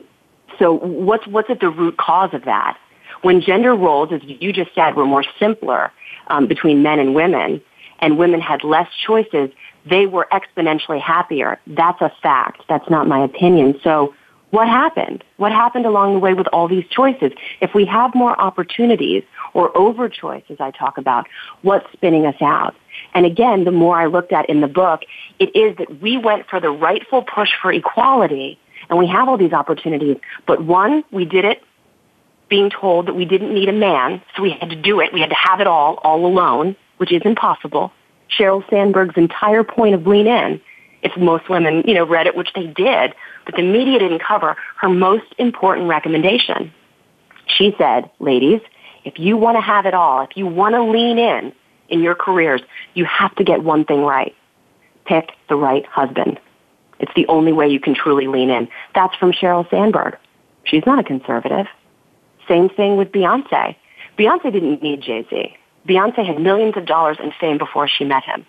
S7: so what's what's at the root cause of that? When gender roles, as you just said, were more simpler um, between men and women, and women had less choices, they were exponentially happier. That's a fact. That's not my opinion. So what happened? What happened along the way with all these choices? If we have more opportunities or over choice, as I talk about, what's spinning us out? And again, the more I looked at in the book, it is that we went for the rightful push for equality and we have all these opportunities. But one, we did it being told that we didn't need a man, so we had to do it. We had to have it all, all alone, which is impossible. Sheryl Sandberg's entire point of Lean In, if most women, you know, read it, which they did, but the media didn't cover her most important recommendation. She said, ladies, if you want to have it all, if you want to lean in in your careers, you have to get one thing right. Pick the right husband. It's the only way you can truly lean in. That's from Sheryl Sandberg. She's not a conservative. Same thing with Beyonce. Beyonce didn't need Jay-Z. Beyonce had millions of dollars in fame before she met him.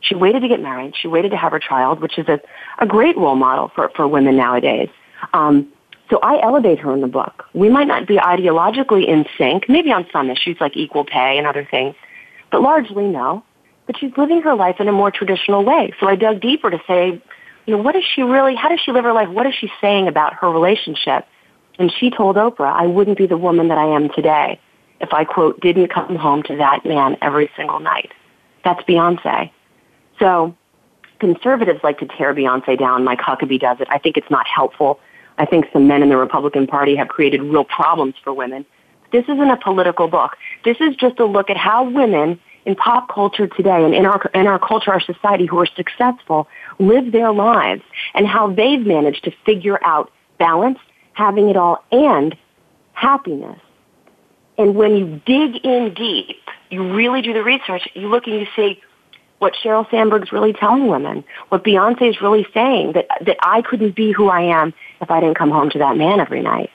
S7: She waited to get married. She waited to have her child, which is a, a great role model for, for women nowadays. Um, So I elevate her in the book. We might not be ideologically in sync, maybe on some issues like equal pay and other things, but largely no. But she's living her life in a more traditional way. So I dug deeper to say, you know, what is she really, how does she live her life? What is she saying about her relationship? And she told Oprah, I wouldn't be the woman that I am today if I, quote, didn't come home to that man every single night. That's Beyonce. So conservatives like to tear Beyonce down. Mike Huckabee does it. I think it's not helpful. I think some men in the Republican Party have created real problems for women. This isn't a political book. This is just a look at how women in pop culture today and in our, in our culture, our society who are successful live their lives and how they've managed to figure out balance, having it all, and happiness. And when you dig in deep, you really do the research, you look and you see what Sheryl Sandberg's really telling women, what Beyonce is really saying, that, that I couldn't be who I am if I didn't come home to that man every night.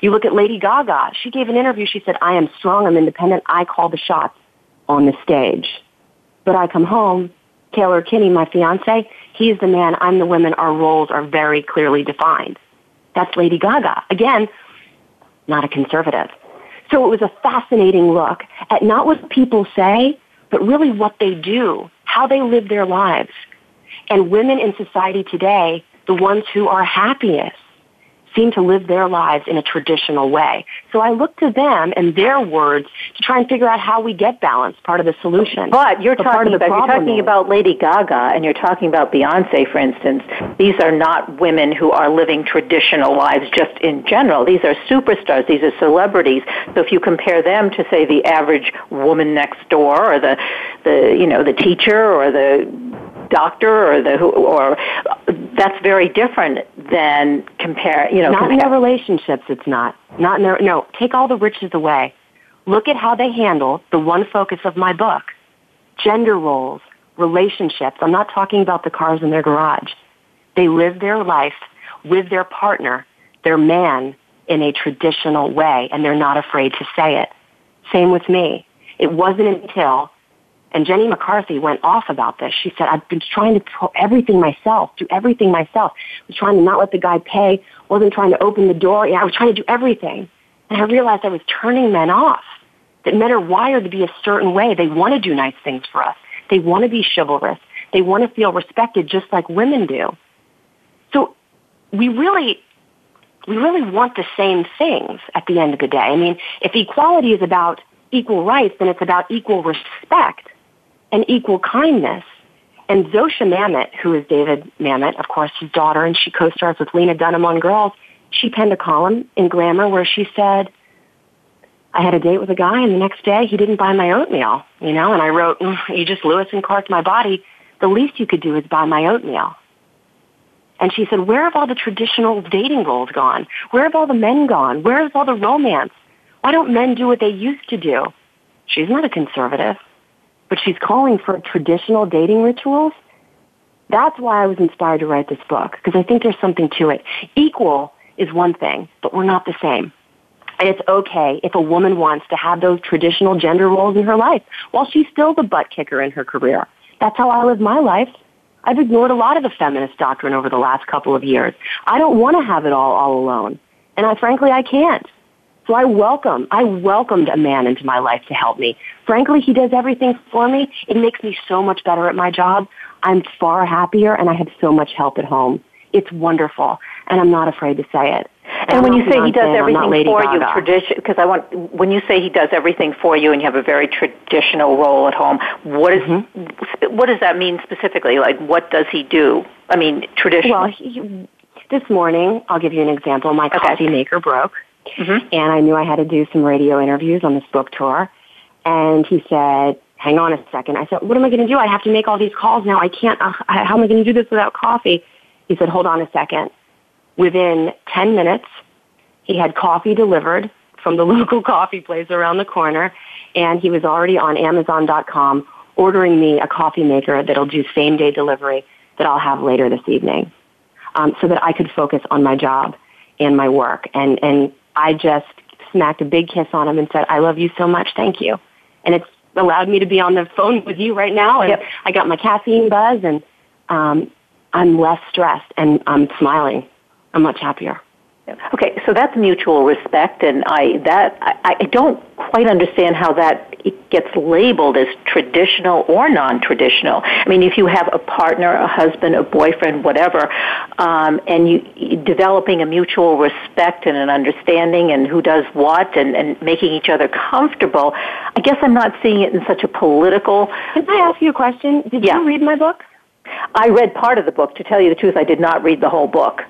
S7: You look at Lady Gaga. She gave an interview. She said, I am strong. I'm independent. I call the shots on the stage. But I come home, Taylor Kinney, my fiance, he's the man. I'm the woman. Our roles are very clearly defined. That's Lady Gaga. Again, not a conservative. So it was a fascinating look at not what people say, but really what they do, how they live their lives. And women in society today, the ones who are happiest, seem to live their lives in a traditional way. So I look to them and their words to try and figure out how we get balance, part of the solution.
S1: But you're talking about you're talking
S7: is,
S1: about Lady Gaga and you're talking about Beyonce, for instance. These are not women who are living traditional lives just in general. These are superstars. These are celebrities. So if you compare them to say the average woman next door or the the you know the teacher or the doctor or the or that's very different than compare you know
S7: not
S1: compare.
S7: in their relationships it's not. Not in their no take all the riches away. Look at how they handle the one focus of my book gender roles relationships. I'm not talking about the cars in their garage. They live their life with their partner their man in a traditional way and they're not afraid to say it. Same with me. It wasn't until and Jenny McCarthy went off about this. She said, I've been trying to do everything myself, do everything myself. I was trying to not let the guy pay, wasn't trying to open the door. Yeah, I was trying to do everything. And I realized I was turning men off. That men are wired to be a certain way. They want to do nice things for us. They want to be chivalrous. They want to feel respected just like women do. So we really, we really want the same things at the end of the day. I mean, if equality is about equal rights, then it's about equal respect and equal kindness. And Zosia Mamet, who is David Mamet, of course, his daughter, and she co-stars with Lena Dunham on Girls, she penned a column in Glamour where she said, I had a date with a guy and the next day he didn't buy my oatmeal, you know, and I wrote, mm, you just Lewis and Clark my body. The least you could do is buy my oatmeal. And she said, where have all the traditional dating roles gone? Where have all the men gone? Where is all the romance? Why don't men do what they used to do? She's not a conservative but she's calling for traditional dating rituals. That's why I was inspired to write this book, because I think there's something to it. Equal is one thing, but we're not the same. And it's okay if a woman wants to have those traditional gender roles in her life while she's still the butt kicker in her career. That's how I live my life. I've ignored a lot of the feminist doctrine over the last couple of years. I don't want to have it all all alone. And I frankly I can't. So I welcome, I welcomed a man into my life to help me. Frankly, he does everything for me. It makes me so much better at my job. I'm far happier and I have so much help at home. It's wonderful and I'm not afraid to say it.
S1: And, and when you say he does everything for you, tradition, because I want, when you say he does everything for you and you have a very traditional role at home, what is, mm-hmm. what does that mean specifically? Like, what does he do? I mean, traditional.
S7: Well, he, this morning, I'll give you an example. My
S1: okay.
S7: coffee maker broke.
S1: Mm-hmm.
S7: And I knew I had to do some radio interviews on this book tour. And he said, hang on a second. I said, what am I going to do? I have to make all these calls now. I can't, uh, how am I going to do this without coffee? He said, hold on a second. Within 10 minutes, he had coffee delivered from the local coffee place around the corner. And he was already on Amazon.com ordering me a coffee maker that'll do same day delivery that I'll have later this evening. Um, so that I could focus on my job and my work and, and I just smacked a big kiss on him and said, I love you so much. Thank you. And it's allowed me to be on the phone with you right now. And
S1: yep.
S7: I got my caffeine buzz and, um, I'm less stressed and I'm smiling. I'm much happier.
S1: Okay, so that's mutual respect, and I that I, I don't quite understand how that gets labeled as traditional or non-traditional. I mean, if you have a partner, a husband, a boyfriend, whatever, um, and you developing a mutual respect and an understanding, and who does what, and, and making each other comfortable. I guess I'm not seeing it in such a political.
S7: Can I ask you a question? Did
S1: yeah.
S7: you read my book?
S1: I read part of the book. To tell you the truth, I did not read the whole book.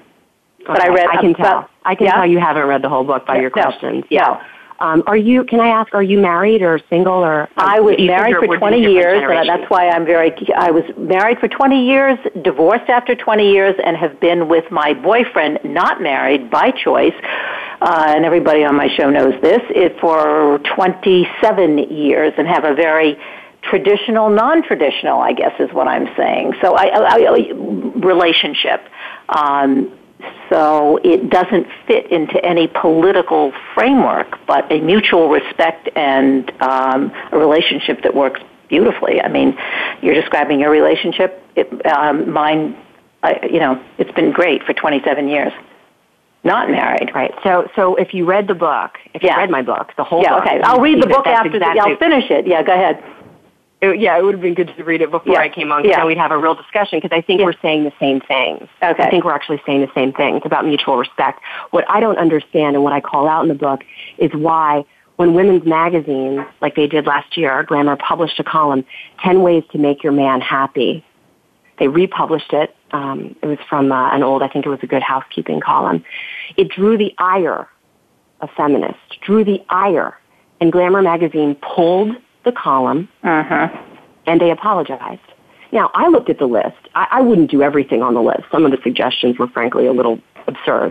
S1: But I read.
S7: I can tell. I can
S1: yeah?
S7: tell you haven't read the whole book by
S1: Yeah,
S7: your
S1: no.
S7: questions.
S1: Yeah.
S7: So, um, are you? Can I ask? Are you married or single or?
S1: I was married for 20 years, and that's why I'm very. I was married for 20 years, divorced after 20 years, and have been with my boyfriend, not married by choice. Uh, and everybody on my show knows this. It for 27 years, and have a very traditional, non-traditional, I guess, is what I'm saying. So, I, I, I relationship. Um, so it doesn't fit into any political framework, but a mutual respect and um, a relationship that works beautifully. I mean, you're describing your relationship. It, um, mine, I, you know, it's been great for 27 years. Not married.
S7: Right. So, so if you read the book, if
S1: Yeah.
S7: you read my book, the whole
S1: Yeah.
S7: book,
S1: Okay. I'll read the book after. The, I'll finish it. Yeah. Go ahead.
S7: It- yeah, it would have been good to read it before
S1: Yeah.
S7: I came on because
S1: Yeah.
S7: then we'd have a real discussion because I think
S1: Yeah.
S7: we're saying the same things.
S1: Okay.
S7: I think we're actually saying the same things about mutual respect. What I don't understand and what I call out in the book is why when women's magazines, like they did last year, Glamour published a column, 10 Ways to Make Your Man Happy. They republished it. Um, it was from uh, an old, I think it was a good housekeeping column. It drew the ire of feminists, drew the ire, and Glamour magazine pulled the column
S1: Uh-huh.
S7: and they apologized. Now, I looked at the list. I, I wouldn't do everything on the list. Some of the suggestions were frankly a little absurd.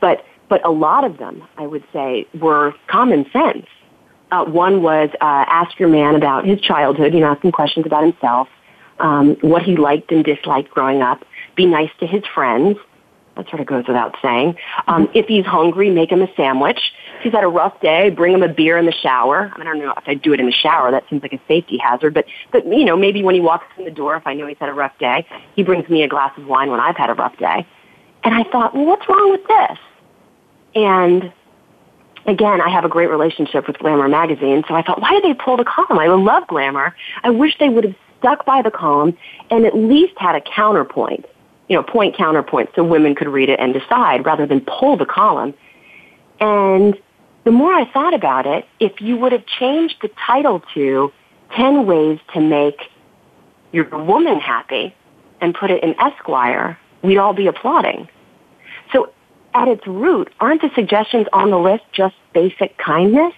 S7: But, but a lot of them, I would say, were common sense. Uh, one was uh, ask your man about his childhood, you know, ask him questions about himself, um, what he liked and disliked growing up, be nice to his friends. That sort of goes without saying. Um, If he's hungry, make him a sandwich. If he's had a rough day, bring him a beer in the shower. I don't know if I'd do it in the shower. That seems like a safety hazard. But, but you know, maybe when he walks in the door, if I know he's had a rough day, he brings me a glass of wine when I've had a rough day. And I thought, well, what's wrong with this? And again, I have a great relationship with Glamour magazine, so I thought, why did they pull the column? I love Glamour. I wish they would have stuck by the column and at least had a counterpoint, you know, point counterpoint so women could read it and decide rather than pull the column. And the more I thought about it, if you would have changed the title to 10 Ways to Make Your Woman Happy and put it in Esquire, we'd all be applauding. So at its root, aren't the suggestions on the list just basic kindness?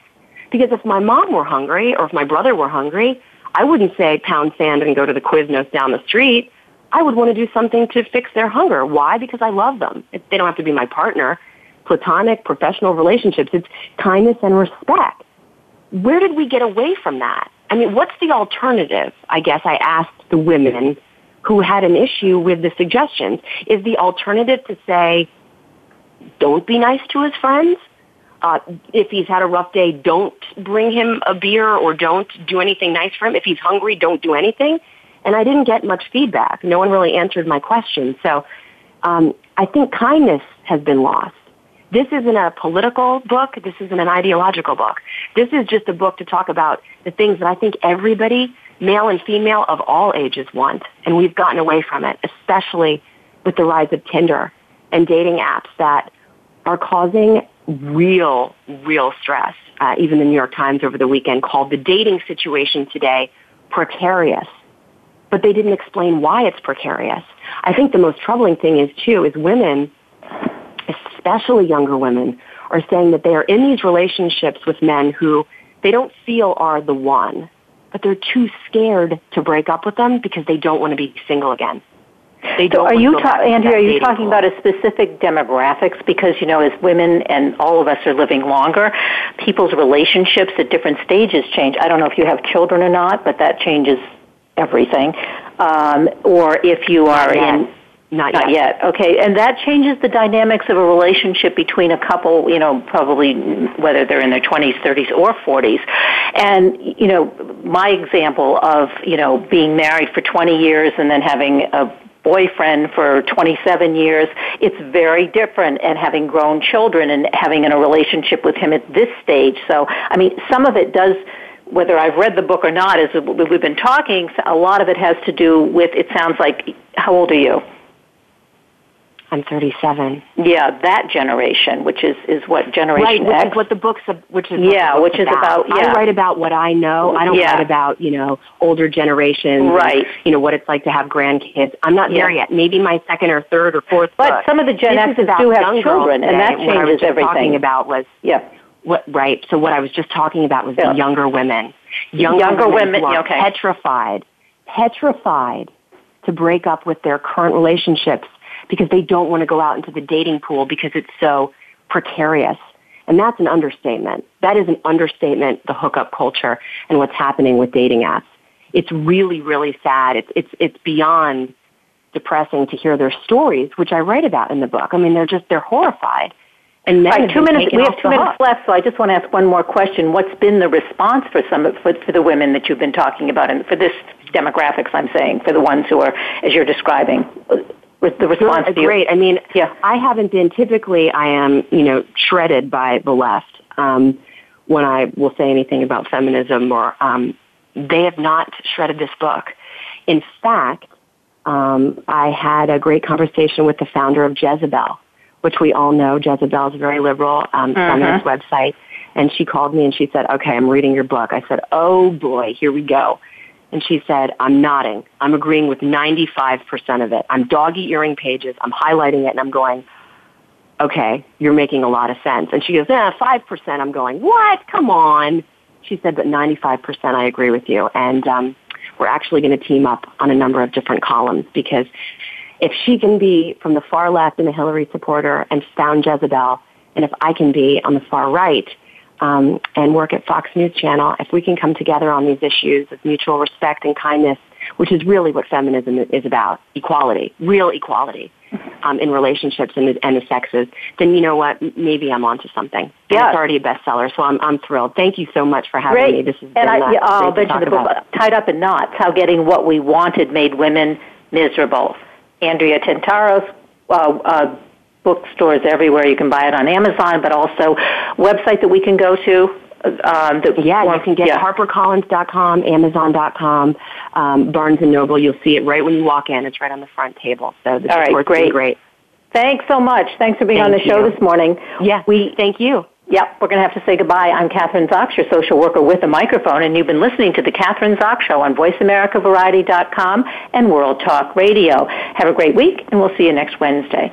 S7: Because if my mom were hungry or if my brother were hungry, I wouldn't say pound sand and go to the Quiznos down the street. I would want to do something to fix their hunger. Why? Because I love them. They don't have to be my partner. Platonic, professional relationships. It's kindness and respect. Where did we get away from that? I mean, what's the alternative? I guess I asked the women who had an issue with the suggestions. Is the alternative to say, don't be nice to his friends? Uh, if he's had a rough day, don't bring him a beer or don't do anything nice for him. If he's hungry, don't do anything. And I didn't get much feedback. No one really answered my question. So um, I think kindness has been lost. This isn't a political book. This isn't an ideological book. This is just a book to talk about the things that I think everybody, male and female of all ages, want. And we've gotten away from it, especially with the rise of Tinder and dating apps that are causing real, real stress. Uh, even the New York Times over the weekend called the dating situation today precarious. But they didn't explain why it's precarious. I think the most troubling thing is too, is women, especially younger women, are saying that they are in these relationships with men who they don't feel are the one, but they're too scared to break up with them because they don't want to be single again. They
S1: So
S7: don't
S1: are you, ta- Andrea, are you talking about a specific demographics? Because, you know, as women and all of us are living longer, people's relationships at different stages change. I don't know if you have children or not, but that changes everything. Um, or if you are in
S7: Not,
S1: Not yet. Okay, and that changes the dynamics of a relationship between a couple, you know, probably whether they're in their 20s, 30s, or 40s. And, you know, my example of, you know, being married for 20 years and then having a boyfriend for 27 years. It's very different and having grown children and having in a relationship with him at this stage. So, I mean, some of it does whether I've read the book or not, as we've been talking, a lot of it has to do with, it sounds like, how old are you?
S7: I'm 37.
S1: Yeah, that generation, which is is what generation
S7: right, which
S1: X.
S7: is what the book's which is
S1: yeah, which is
S7: about.
S1: about yeah.
S7: I write about what I know. I don't
S1: yeah.
S7: write about you know older generations.
S1: Right.
S7: And, you know what it's like to have grandkids. I'm not
S1: yeah.
S7: there yet. Maybe my second or third or fourth.
S1: But
S7: book.
S1: some of the Gen
S7: X's
S1: do have
S7: children,
S1: and that changes
S7: what I was
S1: everything.
S7: Talking about was
S1: yeah.
S7: What right? So what I was just talking about was
S1: yeah.
S7: the younger women. Younger,
S1: younger
S7: women,
S1: women okay.
S7: petrified, petrified to break up with their current relationships because they don't want to go out into the dating pool because it's so precarious. And that's an understatement. That is an understatement, the hookup culture and what's happening with dating apps. It's really, really sad. It's, it's, it's beyond depressing to hear their stories, which I write about in the book. I mean, they're just, they're horrified. And
S1: right, two minutes. We have two minutes
S7: hook.
S1: left, so I just want to ask one more question. What's been the response for some for, for the women that you've been talking about, and for this demographics? I'm saying for the ones who are, as you're describing, the response
S7: Good, great. I mean,
S1: yeah.
S7: I haven't been. Typically, I am, you know, shredded by the left um, when I will say anything about feminism, or um, they have not shredded this book. In fact, um, I had a great conversation with the founder of Jezebel, which we all know. Jezebel is a very liberal um,
S1: Mm-hmm.
S7: feminist website, and she called me and she said, "Okay, I'm reading your book." I said, "Oh boy, here we go." And she said, I'm nodding. I'm agreeing with 95% of it. I'm dog earing pages. I'm highlighting it and I'm going, okay, you're making a lot of sense. And she goes, eh, 5%. I'm going, what? Come on. She said, but 95% I agree with you. And um, we're actually going to team up on a number of different columns because if she can be from the far left and a Hillary supporter and found Jezebel, and if I can be on the far right, um, and work at Fox News Channel, if we can come together on these issues of mutual respect and kindness, which is really what feminism is about, equality, real equality um, in relationships and the, and the sexes, then you know what? Maybe I'm onto something.
S1: Yeah.
S7: it's already a bestseller, so I'm, I'm thrilled. Thank you so much for having
S1: Great.
S7: me. This has
S1: and
S7: been
S1: I, yeah, I'll
S7: to
S1: mention the book. Tied Up in Knots, How Getting What We Wanted Made Women Miserable. Andrea Tantaros uh, uh, bookstores everywhere. You can buy it on Amazon, but also website that we can go to. Um, that,
S7: Yeah, you can get
S1: yeah.
S7: HarperCollins.com, Amazon.com, um, Barnes and Noble. You'll see it right when you walk in. It's right on the front table. So the
S1: All right, great.
S7: great.
S1: Thanks so much. Thanks for being on the
S7: Thank
S1: show
S7: you.
S1: this morning.
S7: Yeah,
S1: we
S7: thank you.
S1: Yep, we're going to have to say goodbye. I'm Kathryn Zox, your social worker with a microphone, and you've been listening to the Kathryn Zox Show on VoiceAmericaVariety.com and World Talk Radio. Have a great week, and we'll see you next Wednesday.